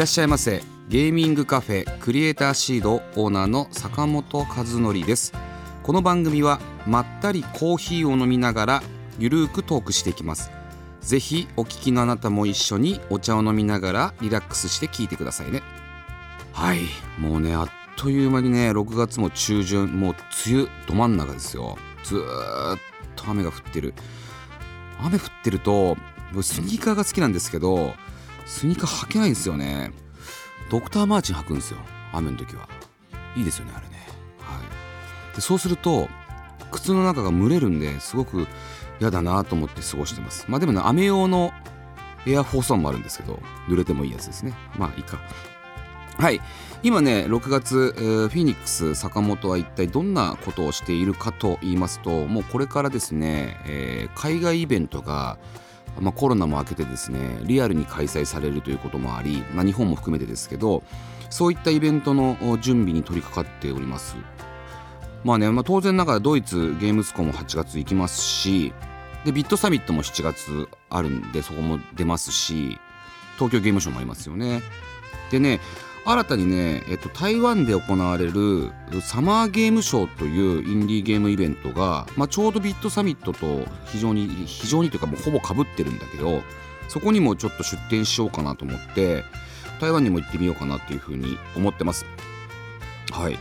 らっしゃいませ。ゲーミングカフェクリエイターシードオーナーの坂本和則です。この番組はまったりコーヒーを飲みながらゆるーくトークしていきます。ぜひお聞きのあなたも一緒にお茶を飲みながらリラックスして聞いてくださいね。はい。もうねあっという間にね6月も中旬もう梅雨ど真ん中ですよ。ずーっと雨が降ってる。雨降ってると僕スニーカーが好きなんですけどスニーカー履けないんですよね。ドクターマーチン履くんですよ。雨の時は。いいですよねあれね。はい。でそうすると靴の中が蒸れるんですごく嫌だなと思って過ごしてます。まあでもね雨用のエアフォースワンもあるんですけど濡れてもいいやつですね。まあいいか。はい。今ね6月、えーフィニックス坂本は一体どんなことをしているかと言いますともうこれからですね、えー海外イベントがまあ、コロナも明けてですねリアルに開催されるということもあり、まあ、日本も含めてですけどそういったイベントの準備に取り掛かっております。まあね、まあ、当然ながらドイツゲームスコも8月行きますしでビットサミットも7月あるんでそこも出ますし東京ゲームショウもありますよね。でね新たにね、えっと、台湾で行われるサマーゲームショーというインディーゲームイベントが、まあ、ちょうどビットサミットと非常に非常にというかもうほぼかぶってるんだけどそこにもちょっと出店しようかなと思って台湾にも行ってみようかなっていうふうに思ってます。はい。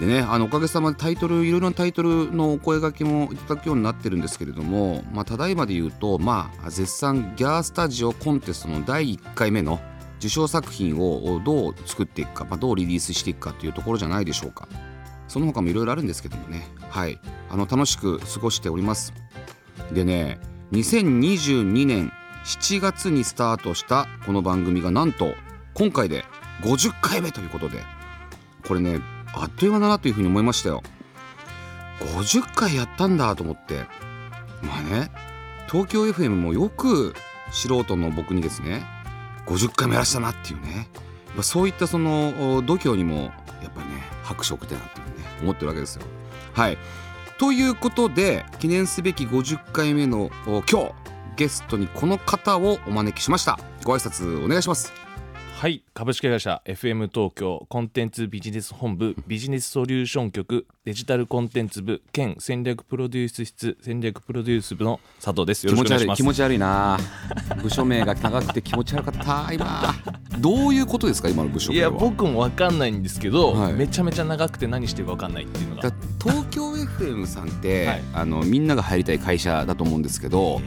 でねあのおかげさまでタイトルいろいろなタイトルのお声掛けもいただくようになってるんですけれども、まあ、ただいまで言うと、まあ、絶賛ギャースタジオコンテストの第1回目の受賞作品をどう作っていくか、まあ、どうリリースしていくかというところじゃないでしょうか。その他もいろいろあるんですけどもね。はい。あの楽しく過ごしております。でね2022年7月にスタートしたこの番組がなんと今回で50回目ということでこれねあっという間だなというふうに思いましたよ。50回やったんだと思って。まあね東京 FM もよく素人の僕にですね50回もやらしたなっていうね。まあそういったその度胸にもやっぱりね拍手を送ってなってね思ってるわけですよ。はい。ということで記念すべき50回目の今日ゲストにこの方をお招きしました。ご挨拶お願いします。はい。株式会社 FM 東京コンテンツビジネス本部ビジネスソリューション局デジタルコンテンツ部兼戦略プロデュース室戦略プロデュース部の佐藤です。よ気ろしくお願いします。持ち悪い気持ち悪いな。部署名が長くて気持ち悪かった。今。どういうことですか今の部署い名は？や僕も分かんないんですけど、はい。めちゃめちゃ長くて何してるか分かんないっていうのが。だ東京 FM さんって、はい。あのみんなが入りたい会社だと思うんですけど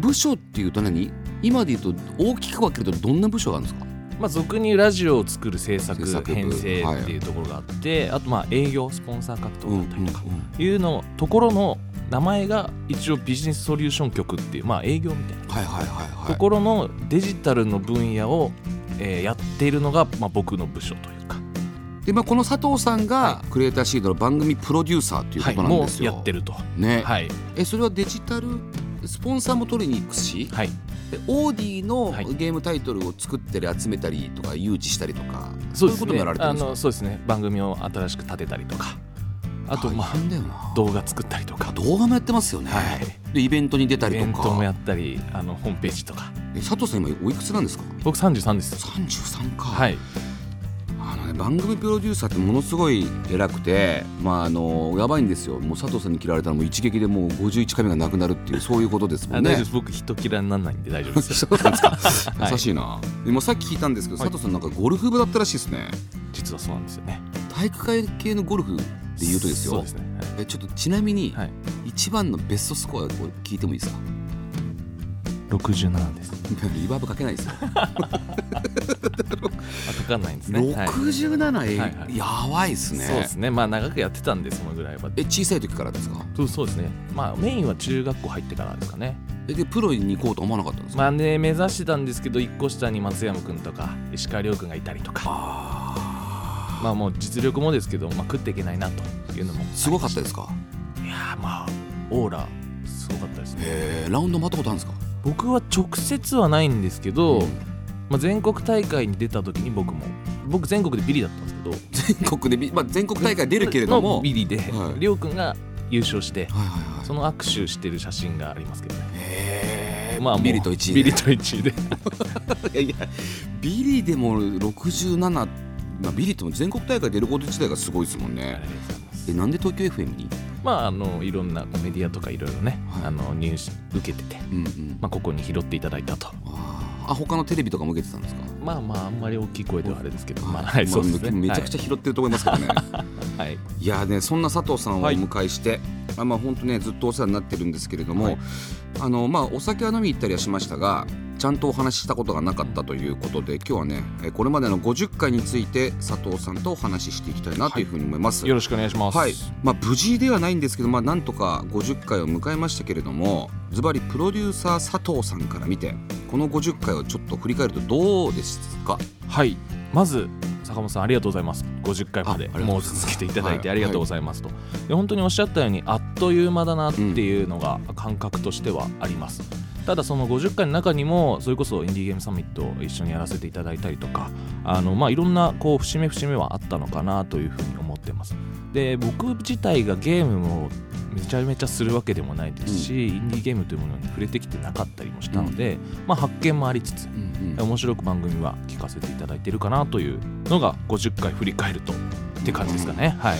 部署っていうと何？今で言うと大きく分けるとどんな部署があるんですか？まあ、俗にラジオを作る制作編成っていうところがあって、あとまあ営業スポンサー獲得だったりとかいうのところの名前が一応ビジネスソリューション局っていうまあ営業みたいな。はいはいはいはい。ところのデジタルの分野を、えーやっているのが、まあ、僕の部署というか、で、まあ、この佐藤さんがクリエイターシードの番組プロデューサーっていうことなんですよ、うやってると。ね、はい、えそれはデジタルスポンサーも取りに行くし、はい、でオーディのはい。ゲームタイトルを作ったり集めたりとか誘致したりとかそうですね。いうこともやられてるあんですか？のそうですね。番組を新しく立てたりとか。あとまあ動画作ったりとか。あ動画もやってますよね、はい。でイベントに出たイりとか。ベントもやったりあのホームページとか。え佐藤さん今おいくつなんですか？僕33です。33か、はいあのね、番組プロデューサーってものすごい偉くて、まあ、あのやばいんですよ。もう佐藤さんに嫌われたらもう一撃でもう51回目がなくなるっていうそういうことですもんね。僕人嫌いにならないんで大丈夫です そうなんですか。はい。優しいな、今さっき聞いたんですけど、はい。佐藤さんなんかゴルフ部だったらしいですね。実はそうなんですよね。体育会系のゴルフで言うとですよ。そうですね。えちょっとちなみに、はい、はい。一番のベストスコアを聞いてもいいですか？67です。リバーブかけないですよ。あかかんないんですね。はい。67え、はいはい。やばいですね。そうですね。まあ長くやってたんでそのぐらいは。え小さい時からですか？そうですね。まあメインは中学校入ってからですかね。えでプロに行こうと思わなかったんですか、まあね目指してたんですけど1個下に松山君とか石川遼君がいたりとか。あまあもう実力もですけど、まあ、食っていけないなというのも。すごかったですか？いやーまあオーラすごかったですね。ラウンド回ったことあるんですか？僕は直接はないんですけど、うん。まあ、全国大会に出た時に僕も。僕全国でビリだったんですけど。全国でビ、まあ、全国大会出るけれども。のビリではい。りょうくんが優勝してはいはいはい。その握手してる写真がありますけどね。へえ。まあビリと1位ビリと1位で。いやいやビリでも67、まあ、ビリっても全国大会出ること自体がすごいですもんね。えなんで東京 FM に？まああのいろんなメディアとかいろいろね、はい。あの入手受けてて、うんうん。まあ、ここに拾っていただいたと。あ他のテレビとかも受けてたんですか？まあまああんまり大きい声ではあれですけどまあははいいそうですね。めちゃくちゃ拾ってると思いますけどね、はい、はい。い、やねそんな佐藤さんをおはい迎えして、あまあ本当ねずっとお世話になってるんですけれども、はい。あのまあお酒は飲み行ったりはしましたがちゃんとお話ししたことがなかったということで今日はねえこれまでの50回について佐藤さんとお話ししていきたいなというふうに思います。よろしくお願いします。はい。まあ、無事ではないんですけど、まあ、なんとか50回を迎えましたけれどもズバリプロデューサー佐藤さんから見てこの50回をちょっと振り返るとどうですか？はい。まず坂本さんありがとうございます。50回までもう続けていただいてはい。ありがとうございますと、で本当におっしゃったようにあっという間だなっていうのが感覚としてはあります。ただその50回の中にもそれこそインディーゲームサミットを一緒にやらせていただいたりとかあのまあいろんなこう節目節目はあったのかなというふうに思ってますで僕自体がゲームをめちゃめちゃするわけでもないですし、インディーゲームというものに触れてきてなかったりもしたので、まあ発見もありつつうんうん。面白く番組は聞かせていただいているかなというのが50回振り返るとって感じですかね、はい。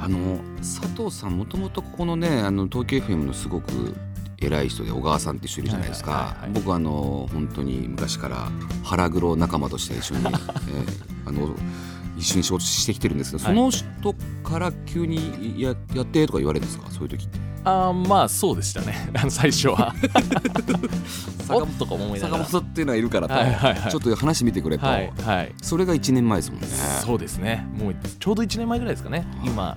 あの佐藤さんもともとここのねあの東京 FM のすごく偉い人で小川さんっていう人いるじゃないですか、はいはいはいはい。僕あの本当に昔から腹黒仲間として一緒に、えーあの一緒に仕事してきてるんですけど、はい。その人から急にややってとか言われるんですか？そういう時って。あーまあそうでしたね。あの最初は。おっとか思いなが坂ら本っていうのはいるからと、はいはいはい。ちょっと話見てくれと、はいはいそれが1年前ですもんねそうですねもうちょうど1年前ぐらいですかね今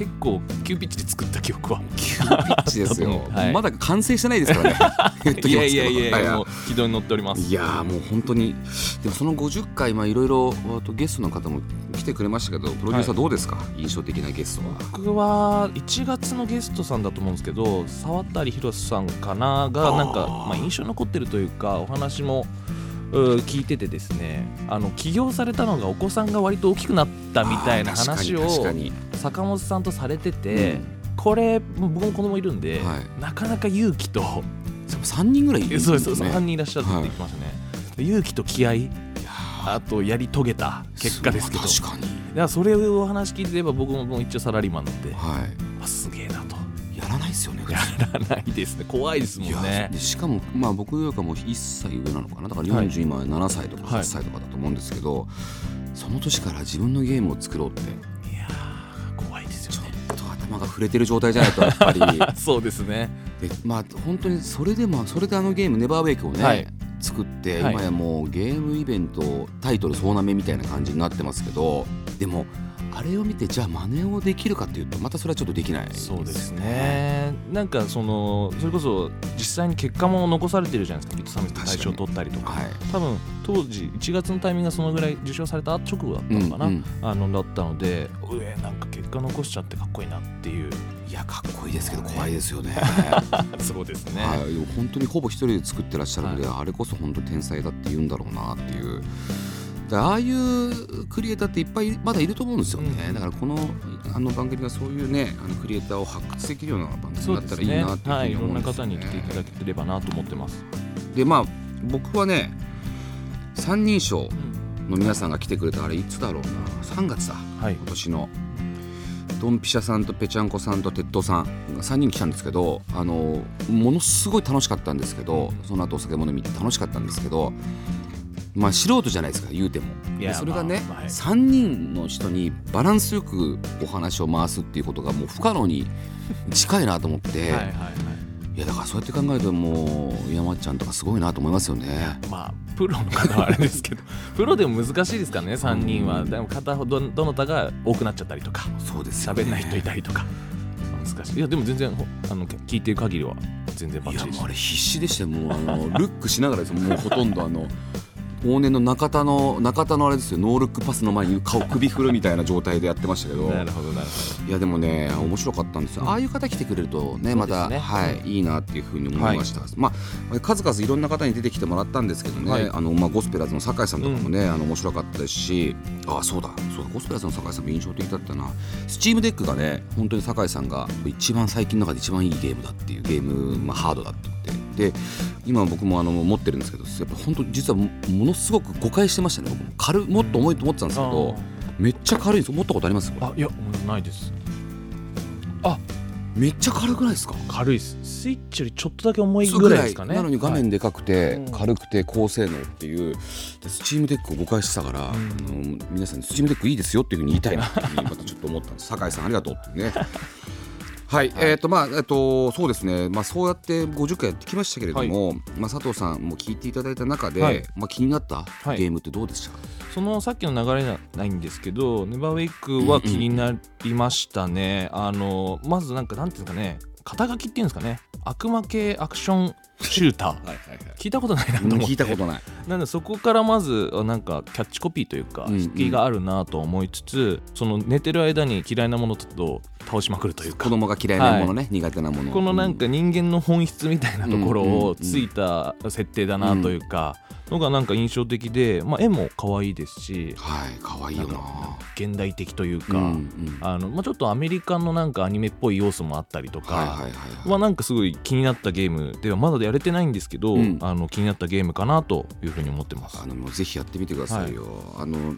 結構急ピッチで作った記憶は 急ピッチですよ、はい。まだ完成してないですからね。いやいやいやはいはい。もう軌道に乗っております。いやーもう本当に。でもその50回まあいろいろゲストの方も来てくれましたけどプロデューサーどうですか、印象的なゲストは。僕は1月のゲストさんだと思うんですけど沢渡宏さんかながなんかまあ、印象に残ってるというかお話も聞いててですねあの起業されたのがお子さんが割と大きくなったみたいな話を坂本さんとされてて、これ僕も子供いるんで、はい。なかなか勇気と3人ぐらいいるんですそうよねです3人いらっしゃるって言ってきましたね、勇気と気合いあとやり遂げた結果ですけど。確かに。だからそれをお話聞いてれば僕ももう一応サラリーマンなんではあすげえなと。いやらないですよねやらないですね。怖いですもんね。でしかもまあ僕よりかも1歳上なのかな。だからはい。40今7歳とかはい。8歳とかだと思うんですけど、その年から自分のゲームを作ろうって。いやー怖いですよね。ちょっと頭が触れてる状態じゃないとやっぱり。そうですね。でまあ本当にそれでもそれであのゲーム「ネバーウェイクをね、はい。作って、はい。今やもうゲームイベントタイトル総なめみたいな感じになってますけどでもあれを見てじゃあ真似をできるかっていうとまたそれはちょっとできない。そうですね。なんかそのそれこそ実際に結果も残されてるじゃないですかビットサミット大賞取ったりとか。はい。多分当時1月のタイミングがそのぐらい受賞された直後だったのかな、うんうん。あのだったのでうえなんか結果残しちゃってかっこいいなっていう。いやかっこいいですけど怖いですよね。そうですね。はい、でも本当にほぼ一人で作ってらっしゃるので、あれこそ本当天才だって言うんだろうなっていう。でああいうクリエイターっていっぱいまだいると思うんですよね、うんだからこのあの番組がそういうねあのクリエイターを発掘できるような番組だったらいいなっていうふうはいいろに思うんんですよ、な方ねに来ていただければなと思ってます、でまあ僕はね三人称の皆さんが来てくれたあれいつだろうな。3月だ。はい。今年の。ドンピシャさんとぺちゃんこさんと鉄道さんが3人来たんですけどあのものすごい楽しかったんですけどその後お酒も飲み楽しかったんですけどまあ素人じゃないですか言うても。それがね、まあはい。3人の人にバランスよくお話を回すっていうことがもう不可能に 近いなと思って、はいはいはい。いいやだからそうやって考えるともう山ちゃんとかすごいなと思いますよね。まあプロの方はあれですけど プロでも難しいですからね3人は。でも片方どどの他が多くなっちゃったりとかそうです喋んない人いたりとか。難しい。いやでも全然ほあの聞いてる限りは全然バいやッチリです。もうあれ必死でしたよもうあのルックしながらです。よもうほとんどあの往年の中田の中田のあれですよ。ノールックパスの前に顔首振るみたいな状態でやってましたけど。なるほどなるほいやでもね面白かったんですよ。ああいう方来てくれるとねまた、はいいいなっていうふうに思いました、まあ数々いろんな方に出てきてもらったんですけどね、はい。あのまあゴスペラーズの酒井さんとかもね、あの面白かったですしあそうだそうだゴスペラーズの酒井さんも印象的だったな。 Steam Deck がね本当に酒井さんが一番最近の中で一番いいゲームだっていうゲーム、まあ、ハードだって言ってで今僕もあの持ってるんですけどやっぱ本当実はものすごく誤解してましたね。僕も軽もっと重いと思ってたんですけど、めっちゃ軽いんですよ。持ったことあります？あいやないです。めっちゃ軽くないですか？軽いです。スイッチよりちょっとだけ重いぐらいですかね。なのに画面でかくて、うん。軽くて高性能っていうで Steam Deck を誤解してたから、あの皆さんに Steam Deck いいですよっていうふうに言いたいなってまたちょっと思ったんです。酒井さんありがとうっていうねはい、えっ、とまあえっ、とそうですね。まあそうやって50回やってきましたけれども、まあ佐藤さんも聞いていただいた中で、はい。まあ気になったはい。ゲームってどうでした？か、そのさっきの流れじゃないんですけどネバーウェイクは気になりましたね、あのまずなんかなんていうんですかね。肩書きっていうんですかね。悪魔系アクションシューター。はいはいはい。聞いたことないなと思って。聞いたことない。なんでそこからまずあなんかキャッチコピーというかうんうん。引きがあるなと思いつつ、その寝てる間に嫌いなものと倒しまくるというか。子供が嫌いなものね、苦手なもの。このなんか人間の本質みたいなところうんうんうんをついた設定だなというかのがなんか印象的で、まあ、絵も可愛いですしはい可愛いよな。現代的というか、うんうん。あのまあ、ちょっとアメリカのなんかアニメっぽい要素もあったりとか、はいはいはいはい。はなんかすごい気になったゲームではまだやれてないんですけど、うんあの気になったゲームかなというふうに思ってますあ。のもうぜひやってみてくださいよ。あの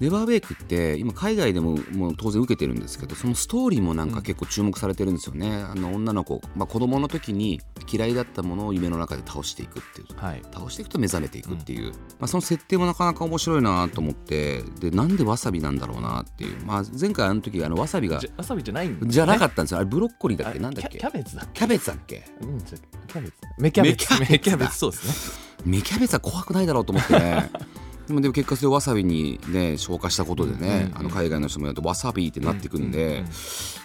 ネバーベイクって今海外でももう当然受けてるんですけどそのストーリーもなんか結構注目されてるんですよね。あの女の子、まあ、子供の時に嫌いだったものを夢の中で倒していくっていう。はい、倒していくと目覚めていくっていう、まあ、その設定もなかなか面白いなと思ってでなんでわさびなんだろうなっていう、まあ、前回あの時あのわさびがわさびじゃないんね。じゃなかったんですよ。あれブロッコリーだっけ？あなんだっけ？キャベツだっキャベツだっけ？けうんキャベツ。芽キャベツ。芽キャベツそうですね。芽キャベツは怖くないだろうと思ってねでも結果それをわさびにね消化したことでね、うんあの海外の人もやるとわさびってなってくんで,、うんうんうん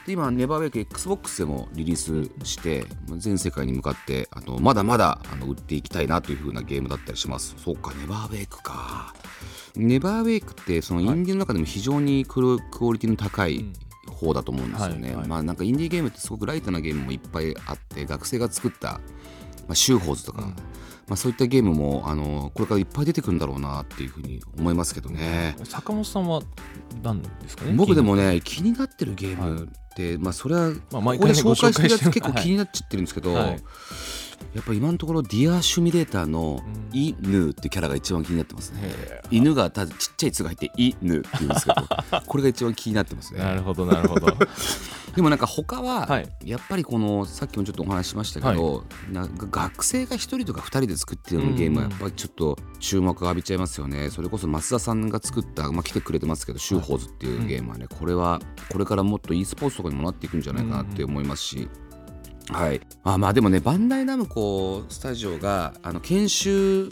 で今ネバーベイク XBOX でもリリースして全世界に向かってあのまだまだあの売っていきたいなという風なゲームだったりします。そうかネバーベイクか。ネバーベイクってそのインディーの中でも非常にクオリティの高い、うん。方だと思うんですよね、はいはい。まあなんかインディーゲームってすごくライトなゲームもいっぱいあって学生が作った、まあ、シューホーズとか、うんまあ、そういったゲームもあのこれからいっぱい出てくるんだろうなっていうふうに思いますけどね、坂本さんは何ですかね？僕でもね気になってるゲームって、まあそれはまあここで紹介してるやつ結構気になっちゃってるんですけど、はいやっぱ今のところディアシュミレーターのうん。イヌってキャラが一番気になってますね。へ犬がただちっちゃい「つ」が入って「イヌ」って言うんですけど これが一番気になってますね。なるほどなるほど。でもなんか他ははい。やっぱりこのさっきもちょっとお話ししましたけど、なんか学生が1人とか2人で作ってるゲームはやっぱりちょっと注目を浴びちゃいますよね。それこそ増田さんが作った、まあ、来てくれてますけど「シューホーズ」っていうゲームはね、これはこれからもっと e スポーツとかにもなっていくんじゃないかなって思いますし。はい、あまあでもねバンダイナムコスタジオがあの研修、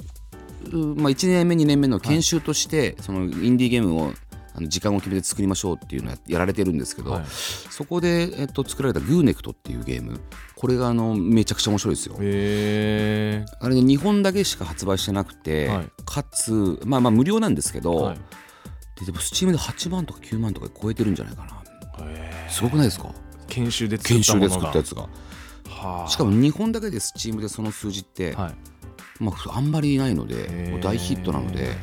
まあ、1年目2年目の研修として、そのインディーゲームをあの時間を決めて作りましょうっていうのをややられてるんですけど、はい。そこで、えっと、作られたグーネクトっていうゲーム。これがあのめちゃくちゃ面白いですよ。へあれね日本だけしか発売してなくて、はい。かつまあまあ無料なんですけど、はい。ででもスチームで8万とか9万とか超えてるんじゃないかな。すごくないですか？研修で作ったやつが。はあしかも日本だけでスチームでその数字って、はい。まあ、あんまりいないので大ヒットなので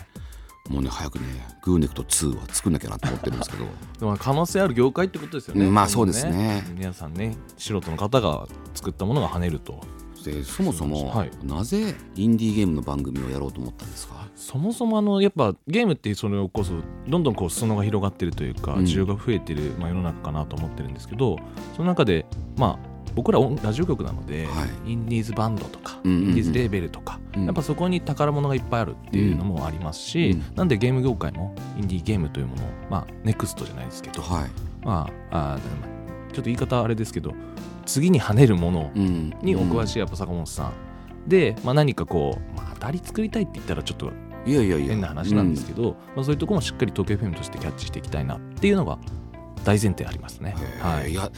もうね早くねグーネクト2は作んなきゃなと思ってるんですけど。でも可能性ある業界ってことですよね。うんまあそうですね。皆さんね素人の方が作ったものが跳ねると。でそもそも、はい。なぜインディーゲームの番組をやろうと思ったんですか？そもそもあのやっぱゲームってそれこそどんどんこう裾野が広がってるというかうん。需要が増えてる、まあ、世の中かなと思ってるんですけどその中でまあ僕ら音ラジオ局なので、はインディーズバンドとか、うんうんうん。インディーズレーベルとか、うん。やっぱそこに宝物がいっぱいあるっていうのもありますし、うん。なんでゲーム業界もインディーゲームというものをまあネクストじゃないですけど、はい。まああーちょっと言い方あれですけど次に跳ねるものうん。にお詳しいやっぱ坂本さん、で、まあ、何かこう、まあ、当たり作りたいって言ったらちょっといやいやいや。変な話なんですけど、まあ、そういうところもしっかり東京 FM としてキャッチしていきたいなっていうのが大前提ありますね。はいいや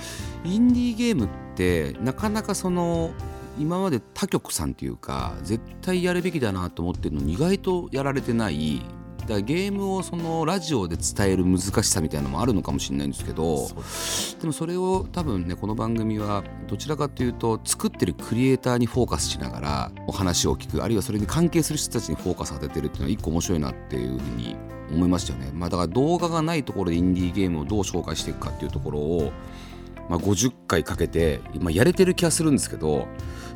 インディーゲームってなかなかその今まで他局さんっていうか絶対やるべきだなと思ってるのに意外とやられてないだゲームをそのラジオで伝える難しさみたいなのもあるのかもしれないんですけどですでもそれを多分ねこの番組はどちらかというと作ってるクリエイターにフォーカスしながらお話を聞くあるいはそれに関係する人たちにフォーカス当ててるっていうのは一個面白いなっていうふうに思いましたよね。まあ、だから動画がないところでインディーゲームをどう紹介していくかっていうところを、まあ、50回かけて今やれてる気がするんですけど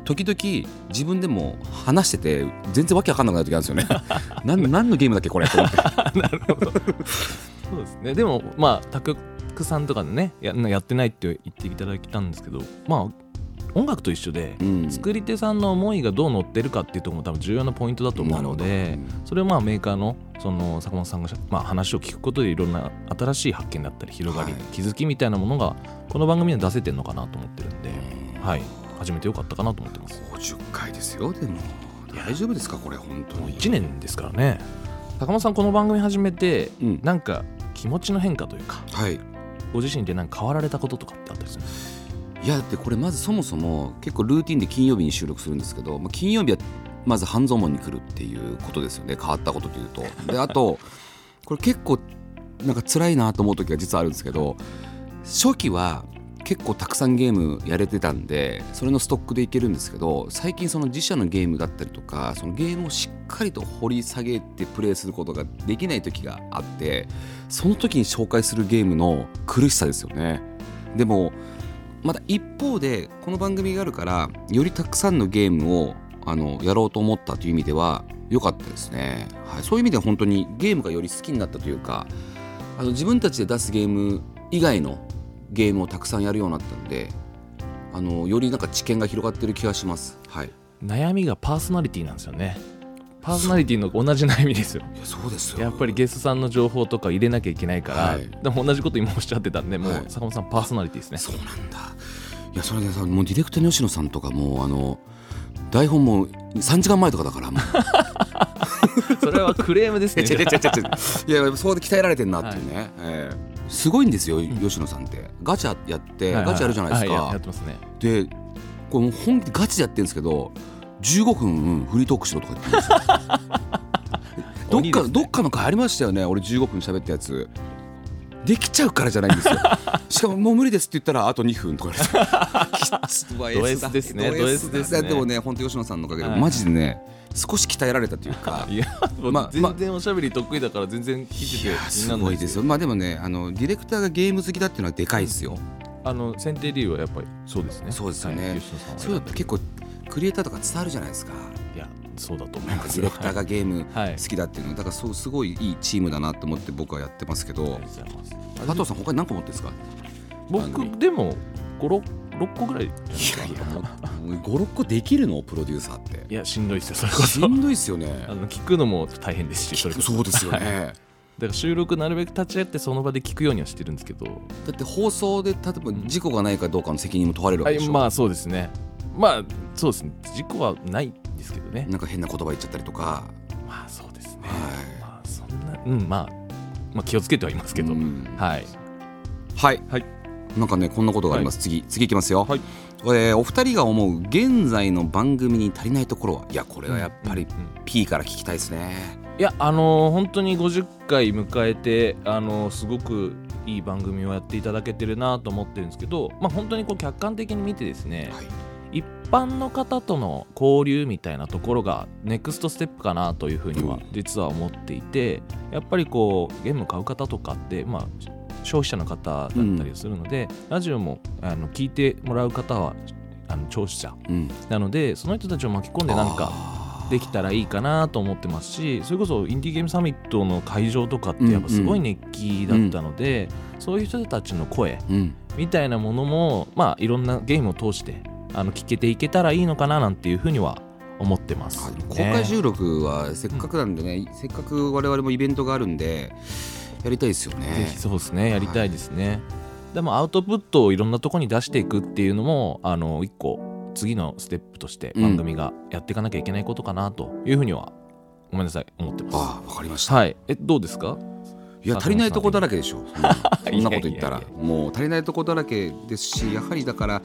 時々自分でも話してて全然わけわかんなくなる時あるんですよね。なん何のゲームだっけこれと思って。なるほどそうですねでもまあ他局さんとかでねややってないって言っていただいたんですけどまあ音楽と一緒でうん。作り手さんの思いがどう乗ってるかっていうところも多分重要なポイントだと思うのでそれをまあメーカーのその坂本さんがまあ、話を聞くことでいろんな新しい発見だったり広がり、はい。気づきみたいなものがこの番組には出せてるのかなと思ってるんで、うん。はい。始めてよかったかなと思ってます。50回ですよでも。大丈夫ですかこれ本当に。1年ですからね。坂本さんこの番組始めてうん。なんか気持ちの変化というかはい。ご自身でなんか変わられたこととかってあったりするんですいやだってこれまずそもそも結構ルーティンで金曜日に収録するんですけど、まあ、金曜日はまず半蔵門に来るっていうことですよね。変わったことというと。であとこれ結構なんか辛いなと思う時が実はあるんですけど初期は結構たくさんゲームやれてたんでそれのストックでいけるんですけど最近その自社のゲームだったりとかそのゲームをしっかりと掘り下げてプレイすることができない時があってその時に紹介するゲームの苦しさですよね。でもまた一方でこの番組があるからよりたくさんのゲームをあのやろうと思ったという意味では良かったですね、はい、そういう意味では本当にゲームがより好きになったというかあの自分たちで出すゲーム以外のゲームをたくさんやるようになったんであのよりなんか知見が広がってる気がします。はい。悩みがパーソナリティなんですよね。パーソナリティの同じ悩みですよ。そうですよ。やっぱりゲストさんの情報とか入れなきゃいけないから、はい。でも同じこと今おっしゃってたんでもうはい。坂本さんパーソナリティですね。そうなんだ。いやそれでさもうディレクターの吉野さんとかもうあの台本も3時間前とかだからもう。それはクレームですね。いやそうで鍛えられてんなっていうね、ええ。すごいんですよ吉野さんって。ガチャやって、はいはいガチャやるじゃないですか、はいややってますね。でこれ本気でガチでやってるんですけど15分、うんフリートークしろとか言ってるん ですよどっか、ねどっかの回ありましたよね。俺15分喋ったやつ。できちゃうからじゃないんですよ。しかももう無理ですって言ったらあと2分とか ド S ですね。ド S ですね。でもね本当吉野さんのおかげで、はい。マジでね少し鍛えられたというか。いやまあ全然おしゃべり得意だから全然聞いてていや気にすならないごいですよ。まあでもねあのディレクターがゲーム好きだっていうのはでかいですよ、あの選定理由はやっぱりそうですね。そうですよね。はい。吉野さんはそういうのって結構クリエイターとか伝わるじゃないですか。いやそうだと思います。ディレクターがゲームはい。好きだっていうの。だからそうすごいいいチームだなと思って僕はやってますけど。ありがとうございます。佐藤さん他に何個持ってるんですか？僕でも56個ぐらいいですかもう56個できるの？プロデューサーって。いやしんどいですよそれこそ。しんどいっすよね。あの聞くのも大変ですしそれこそ。そうですよはい。だねから収録なるべく立ち会ってその場で聞くようにはしてるんですけど。だって放送で例えば事故がないかどうかの責任も問われるわけでしょ、はいまあそうですねまあそうですね。事故はないんですけどね。なんか変な言葉言っちゃったりとか。まあそうですね。はい。まあそんなうんまあまあ気をつけてはいますけど。うん。はい。はい、はい。なんかねこんなことがあります、次次いきますよ、はい。えーお二人が思う現在の番組に足りないところは？いやこれはやっぱり P から聞きたいですね、いやあのー本当に50回迎えてあのーすごくいい番組をやっていただけてるなと思ってるんですけどまあ本当にこう客観的に見てですね、はい。一般の方との交流みたいなところがネクストステップかなというふうにはうん。実は思っていてやっぱりこうゲーム買う方とかってまあ消費者の方だったりするので、ラジオもあの聞いてもらう方はあの聴取者うん、なのでその人たちを巻き込んでなんかできたらいいかなと思ってますしそれこそインディーゲームサミットの会場とかってやっぱすごい熱気だったので、そういう人たちの声うん。みたいなものもまあいろんなゲームを通してあの聞けていけたらいいのかななんていうふうには思ってます、あでも公開収録はせっかくなんでね、せっかく我々もイベントがあるんでやりたいですよぜねひそうですね。やりたいですね、でもアウトプットをいろんなとこに出していくっていうのもあの一個次のステップとして番組がやっていかなきゃいけないことかなというふうにはごめんなさい思ってます。ああわかりました。はい。えどうですか？いや足りないとこだらけでしょ。そんなそんなこと言ったら。もう足りないとこだらけですしやはりだから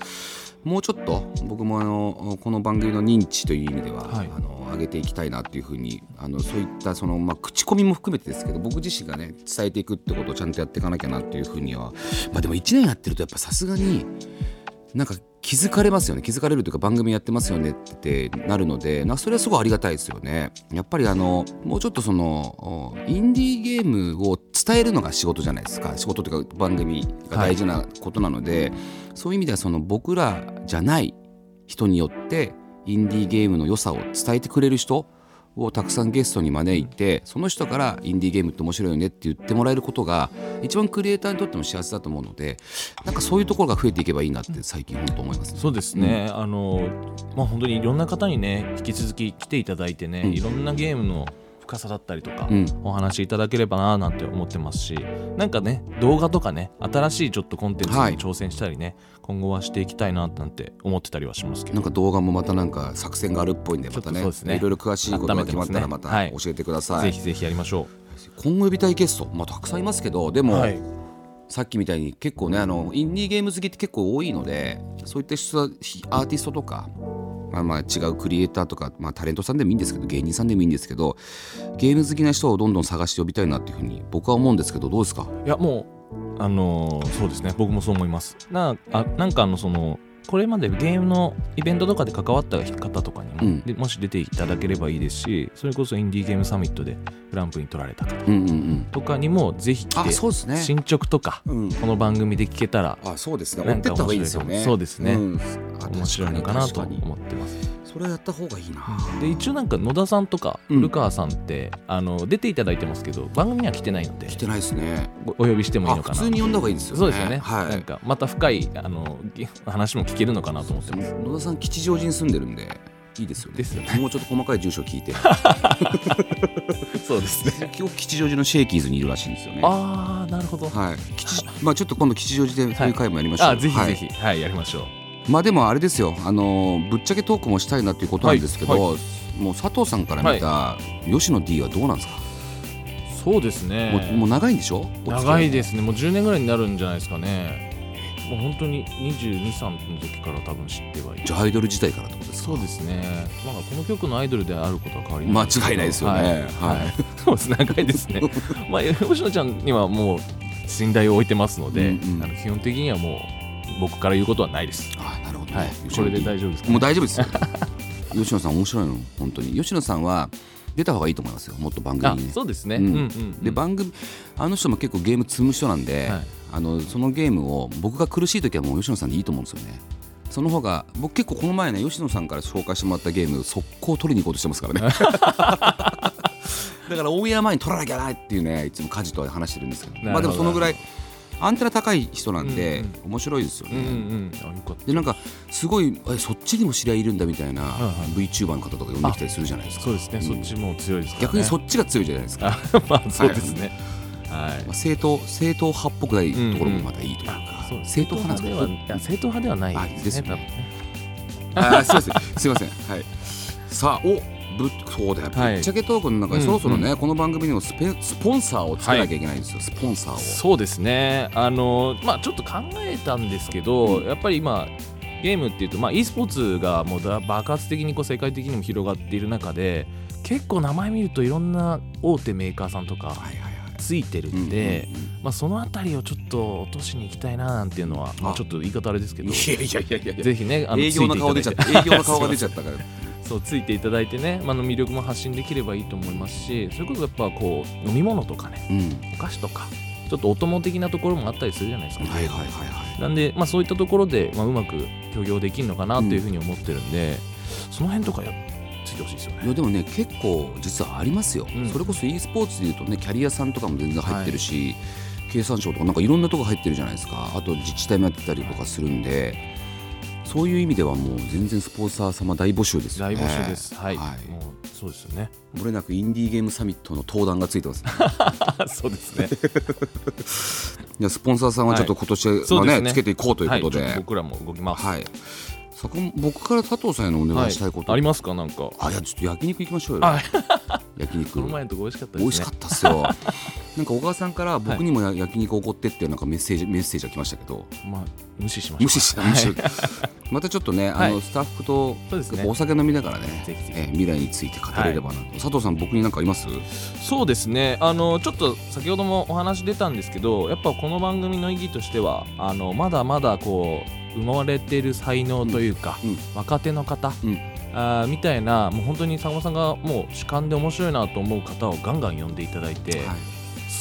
もうちょっと僕もあのこの番組の認知という意味では、はい。あの上げていきたいなっていうふうにあのそういったその、まあ、口コミも含めてですけど僕自身がね伝えていくってことをちゃんとやっていかなきゃなっていうふうにはまあでも1年やってるとやっぱさすがになんか気づかれますよね。気づかれるというか番組やってますよね。ってなるのでなそれはすごいありがたいですよね。やっぱりあのもうちょっとそのおインディーゲームを伝えるのが仕事じゃないですか。仕事というか番組が大事なことなので、そういう意味ではその僕らじゃない人によってインディーゲームの良さを伝えてくれる人をたくさんゲストに招いてその人からインディーゲームって面白いよねって言ってもらえることが一番クリエイターにとっても幸せだと思うのでなんかそういうところが増えていけばいいなって最近本当思いますね。そうですね、あのまあ本当にいろんな方にね引き続き来ていただいてね、うん。いろんなゲームの深さだったりとか、うん。お話しいただければななんて思ってますしなんかね動画とかね新しいちょっとコンテンツにはい。挑戦したりね、今後はしていきたいななんて思ってたりはしますけど。なんか動画もまたなんか作戦があるっぽいんでまたね。ね。いろいろ詳しいことが決まったらまた教えてください、ぜひぜひやりましょ今後呼びたいゲスト、まあ、たくさんいますけどでうも、はい。さっきみたいに結構ねあのインディーゲーム好きって結構多いのでそういった人はアーティストとか、まあ、まあ違うクリエイターとか、まあ、タレントさんでもいいんですけど芸人さんでもいいんですけどゲーム好きな人をどんどん探して呼びたいなっていうふうに僕は思うんですけどどうですか？いやもうあのーそうですね。僕もそう思います。なあなんかあのそのこれまでゲームのイベントとかで関わった方とかにも、うん。でもし出ていただければいいですしそれこそインディーゲームサミットでグランプリに取られた方うんうんうん。とかにもぜひ来あてそうですね。進捗とかうん。この番組で聞けたらあそうでいそうですね。面白いのかなと思ってますそれはやった方がいいな、で一応なんか野田さんとかうん。古川さんって、あの出ていただいてますけど番組には来てないので。来てないですね。おお呼びしてもいいのかなあ普通に呼んだ方がいいですよね。そうですよね、はい。なんかまた深いあのげ話も聞けるのかなと思ってます。野田さん吉祥寺に住んでるんでいいですよね。ですよね。もうちょっと細かい住所聞いて。そうですね。今日吉祥寺のシェイキーズにいるらしいんですよね。ああなるほど。はい。吉まあちょっと今度吉祥寺でそういう会もやりましょう、あぜひぜはい。ひはい、やりましょうまあでもあれですよ。あのぶっちゃけトークもしたいなっていうことなんですけど、はい。もう佐藤さんから見た吉野 D はどうなんですか、そうですね。もうもう長いんでしょ？長いですすね。もう10年ぐらいになるんじゃないですかね。もう本当に2223の時から多分知ってはいる。じゃあアイドル時代からってことですか？そうですね。まだこの曲のアイドルであることは変わり間ないですけど違いないですよね。はい、はい。はい。そうです長いですね。まあ吉野ちゃんにはもう信頼を置いてますので、うんうん。あの基本的にはもう僕から言うことはないです。あなるほどね、はい。これで大丈夫ですか、もう大丈夫ですよ。吉野さん面白いの本当に。吉野さんは出た方がいいと思いますよ。もっと番組あに。ねそうですね、うん。うんうんうん。で番組あの人も結構ゲーム積む人なんで、はい。あのそのゲームを僕が苦しい時はもう吉野さんでいいと思うんですよね。その方が僕結構この前ね吉野さんから紹介してもらったゲーム速攻取りに行こうとしてますからね。だからオンエア前に取らなきゃなっていうねいつも家事と話してるんですけど。まあでもそのぐらいアンテナ高い人なんで、うん面白いですよね、でなんかすごいえそっちにも知り合いいるんだみたいな、いはい。VTuber の方とか呼んできたりするじゃないですか。そうですね、うん。そっちも強いですね、逆にそっちが強いじゃないですか、あ まあそうですね。はい、まあ、正統正統派っぽくないところもまたいいというか、そう正統派ですか正統派ではない。あですよね。多分ね。あーすいませんすいません。はい。さあおぶそうだよ、はい。ぶっちゃけトークの中でうんそろそろね、この番組にもスペスポンサーをつけなきゃいけないんですよ、スポンサーを。そうですね。あのまあちょっと考えたんですけど、うん。やっぱり今ゲームっていうと、まあ、e スポーツがもうだ爆発的にこう世界的にも広がっている中で結構名前見るといろんな大手メーカーさんとかはいはいはい。ついてるんで、まあ、そのあたりをちょっと落としに行きたいななんていうのはまあ、ちょっと言い方あれですけどいやいやいやいや。いやぜひねあの営業の顔出ちゃった。営業の顔が出ちゃったからそうついていただいてね、まあ、あの魅力も発信できればいいと思いますしそれこそやっぱこう飲み物とかねうん。お菓子とかちょっとお供的なところもあったりするじゃないですか、はいはいはいはい。なんで、まあ、そういったところで、まあ、うまく協業できるのかなというふうに思ってるんで、その辺とかやついてほしいですよね。いやでもね結構実はありますよ、うん。それこそ e スポーツでいうとねキャリアさんとかも全然入ってるし、経産省とかなんかいろんなとこ入ってるじゃないですか。あと自治体もやってたりとかするんでそういう意味ではもう全然スポンサー様大募集ですよね。大募集です。はい、はい。もうそうですよね。漏れなくインディーゲームサミットの登壇がついてます、ね、そうですね。いやスポンサーさんはちょっと今年はね,、そうですね。つけていこうということで、はい。僕らも動きます。はい。そこ僕から佐藤さんへのお願いしたいこと、ありますか？なんか。あいやちょっと焼肉行きましょうよ。あ 焼肉。この前のとこ美味しかったですね。美味しかったっすよ。なんか小川さんから僕にもや焼肉おごってってなんかメッセージメッセージが来ましたけど、まあ無視しましょう無視した無視。した。またちょっとね、あはい。のスタッフとそうですお酒飲みながらね、ぜひぜひ。えー未来について語れればなと。佐藤さん僕に何かあります？そうですね。あのちょっと先ほどもお話出たんですけどやっぱこの番組の意義としてはあのまだまだこう生まれてる才能というか、うんうん。若手の方、うん。あーみたいなもう本当に坂本さんがもう主観で面白いなと思う方をガンガン呼んでいただいて、はい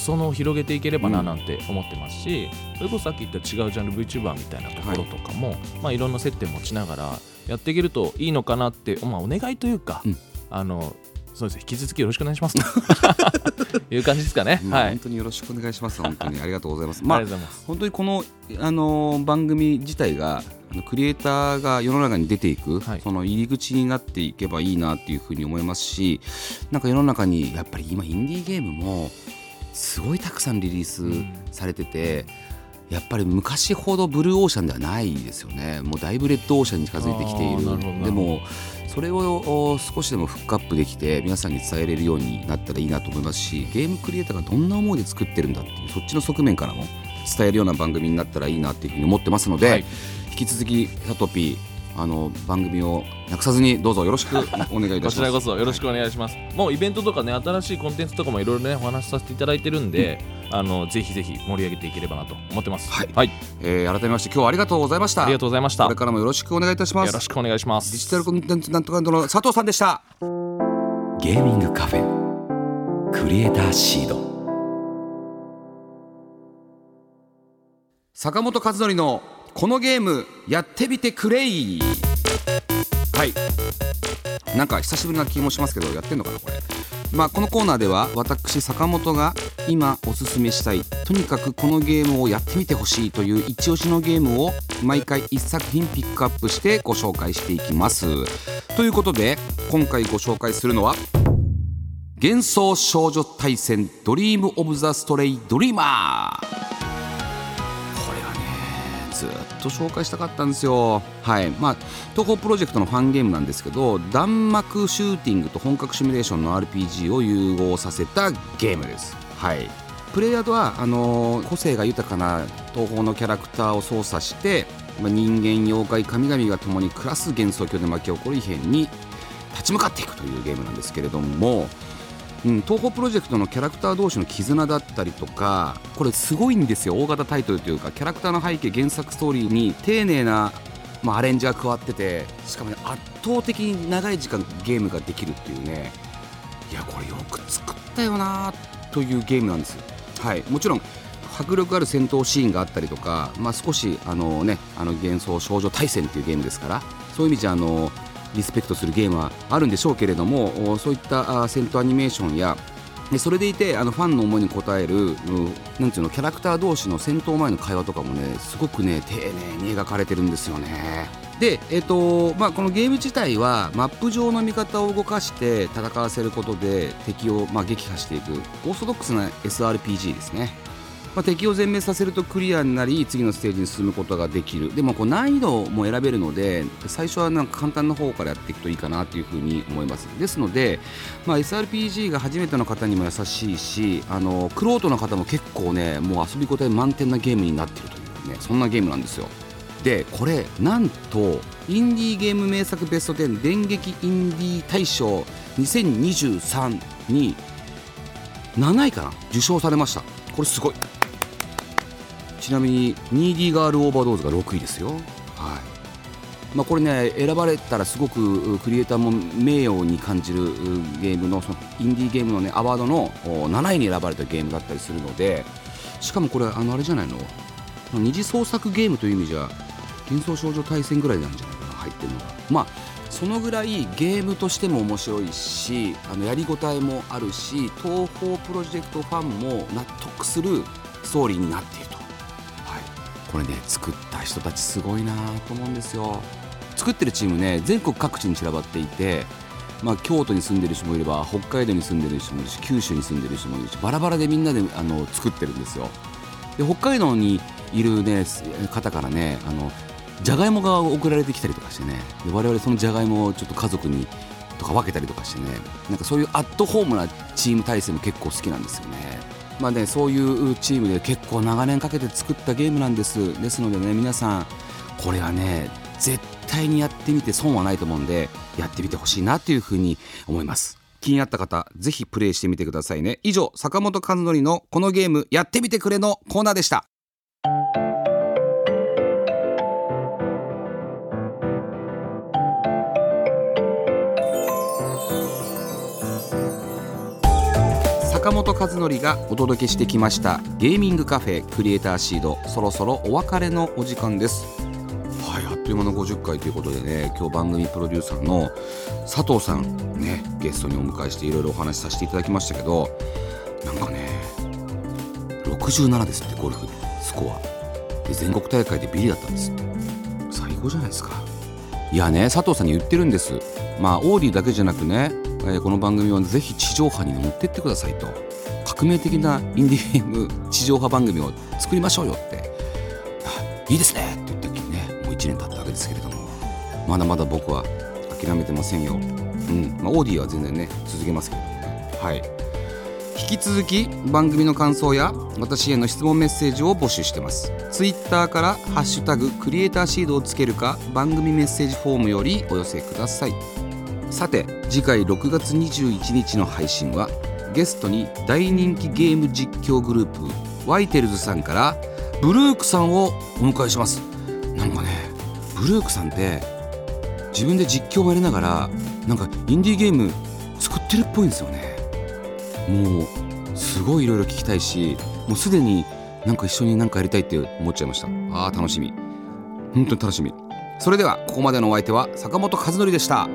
裾野を広げていければうなんなんて思ってますし、それこそさっき言った違うジャンル VTuber みたいなところとかも、いまあ、いろんな接点持ちながらやっていけるといいのかなって、まあ、お願いというか、うんあのそうですね引き続きよろしくお願いしますと いう感じですかね。まあはい本当によろしくお願いします。本当にありがとうございます。あまありがとうございます。本当にこの、あのー番組自体がクリエイターが世の中に出ていく、はいその入り口になっていけばいいなっていうふうに思いますしなんか世の中にやっぱり今インディーゲームもすごいたくさんリリースされてて、やっぱり昔ほどブルーオーシャンではないですよね。もうだいぶレッドオーシャンに近づいてきている。でもそれをお少しでもフックアップできて皆さんに伝えれるようになったらいいなと思いますしゲームクリエイターがどんな思いで作ってるんだっていうそっちの側面からも伝えるような番組になったらいいなっていうふうに思ってますので、はい。引き続きサトピーあの番組をなくさずにどうぞよろしくお願いいたします。こちらこそよろしくお願いします。もうイベントとかね、新しいコンテンツとかもいろいろね、お話しさせていただいてるんで、あのぜひぜひ盛り上げていければなと思ってます。はいはい、えー改めまして今日はありがとうございました。ありがとうございました。よこれからもよろしくお願いいたします。ろしくお願いします。デジタルコンテンツなんとかの佐藤さんでした。ゲーミングカフェクリエイターシード坂本和則のこのゲームやってみてくれい。はい。なんか久しぶりな気もしますけどやってんのかなこれ。まあこのコーナーでは私坂本が今おすすめしたいとにかくこのゲームをやってみてほしいという一押しのゲームを毎回1作品ピックアップしてご紹介していきます。ということで今回ご紹介するのは幻想少女大戦 Dream of the Stray Dreamer。と紹介したかったんですよ。はい。まあ東宝プロジェクトのファンゲームなんですけど弾幕シューティングと本格シミュレーションの RPG を融合させたゲームです。はい。プレイヤーとはあのー個性が豊かな東宝のキャラクターを操作してまあ人間妖怪神々が共に暮らす幻想郷で巻き起こる異変に立ち向かっていくというゲームなんですけれども、うん、東宝プロジェクトのキャラクター同士の絆だったりとかこれすごいんですよ大型タイトルというかキャラクターの背景原作ストーリーに丁寧な、まあ、アレンジが加わっててしかもね圧倒的に長い時間ゲームができるっていうね。いやこれよく作ったよなというゲームなんですはい。もちろん迫力ある戦闘シーンがあったりとか、まあ、少しあの、ね、あの幻想少女対戦っていうゲームですからそういう意味じゃあのリスペクトするゲームはあるんでしょうけれどもそういった戦闘アニメーションやでそれでいてあのファンの思いに応える、うんなんていうのキャラクター同士の戦闘前の会話とかもねすごくね丁寧に描かれてるんですよね。で、えっとまあ、このゲーム自体はマップ上の味方を動かして戦わせることで敵を、まあ、撃破していくオーソドックスな SRPG ですね。まあ、敵を全滅させるとクリアになり次のステージに進むことができる。でもこう難易度も選べるので最初はなんか簡単な方からやっていくといいかなというふうに思います。ですので、まあ、SRPG が初めての方にも優しいしあのクロートの方も結構ねもう遊び応え満点なゲームになっているというねそんなゲームなんですよ。でこれなんとインディーゲーム名作ベスト10電撃インディー大賞2023に7位かな？受賞されました。これすごい。ちなみに 2D ガールオーバードーズが6位ですよ。はい。まあ、これね選ばれたらすごくクリエイターも名誉に感じるゲームのそのインディーゲームのねアワードの7位に選ばれたゲームだったりするのでしかもこれあのあれじゃないの？二次創作ゲームという意味じゃ幻想少女対戦ぐらいなんじゃないかな入ってるのが。まあそのぐらいゲームとしても面白いしあのやりごたえもあるし東宝プロジェクトファンも納得するストーリーになっている、これね作った人たちすごいなと思うんですよ。作ってるチームね全国各地に散らばっていてまあ、京都に住んでる人もいれば北海道に住んでる人もいるし九州に住んでる人もいるしバラバラでみんなであの作ってるんですよ。で北海道にいる、ね、方からねあのじゃがいもが送られてきたりとかしてねで我々そのじゃがいもをちょっと家族にとか分けたりとかしてねなんかそういうアットホームなチーム体制も結構好きなんですよね。まあねそういうチームで結構長年かけて作ったゲームなんです。ですのでね皆さんこれはね絶対にやってみて損はないと思うんでやってみてほしいなというふうに思います。気になった方ぜひプレイしてみてくださいね。以上坂本和則のこのゲームやってみてくれのコーナーでした。坂本和則がお届けしてきましたゲーミングカフェクリエイターシードそろそろお別れのお時間です。はいあっという間の50回ということでね今日番組プロデューサーの佐藤さんねゲストにお迎えしていろいろお話しさせていただきましたけどなんかね67ですってゴルフでスコア。で全国大会でビリだったんです最高じゃないですか。いやね佐藤さんに言ってるんです。まあオーディだけじゃなくね、えー、この番組はぜひ地上波に乗ってってくださいと。革命的なインディーゲーム地上波番組を作りましょうよって。いいですね。って言った時にねもう1年経ったわけですけれども。まだまだ僕は諦めてませんよ。うん。まあオーディは全然ね続けますけどね。はい。引き続き番組の感想や私への質問メッセージを募集してます。ツイッターから「ハッシュタグクリエイターシード」をつけるか番組メッセージフォームよりお寄せください。さて次回6月21日の配信はゲストに大人気ゲーム実況グループワイテルズさんからブルークさんをお迎えします。なんかねブルークさんって自分で実況をやりながらなんかインディーゲーム作ってるっぽいんですよね。もうすごいいろいろ聞きたいしもうすでになんか一緒になんかやりたいって思っちゃいました。あー楽しみ。本当に楽しみ。それではここまでのお相手は坂本和則でした。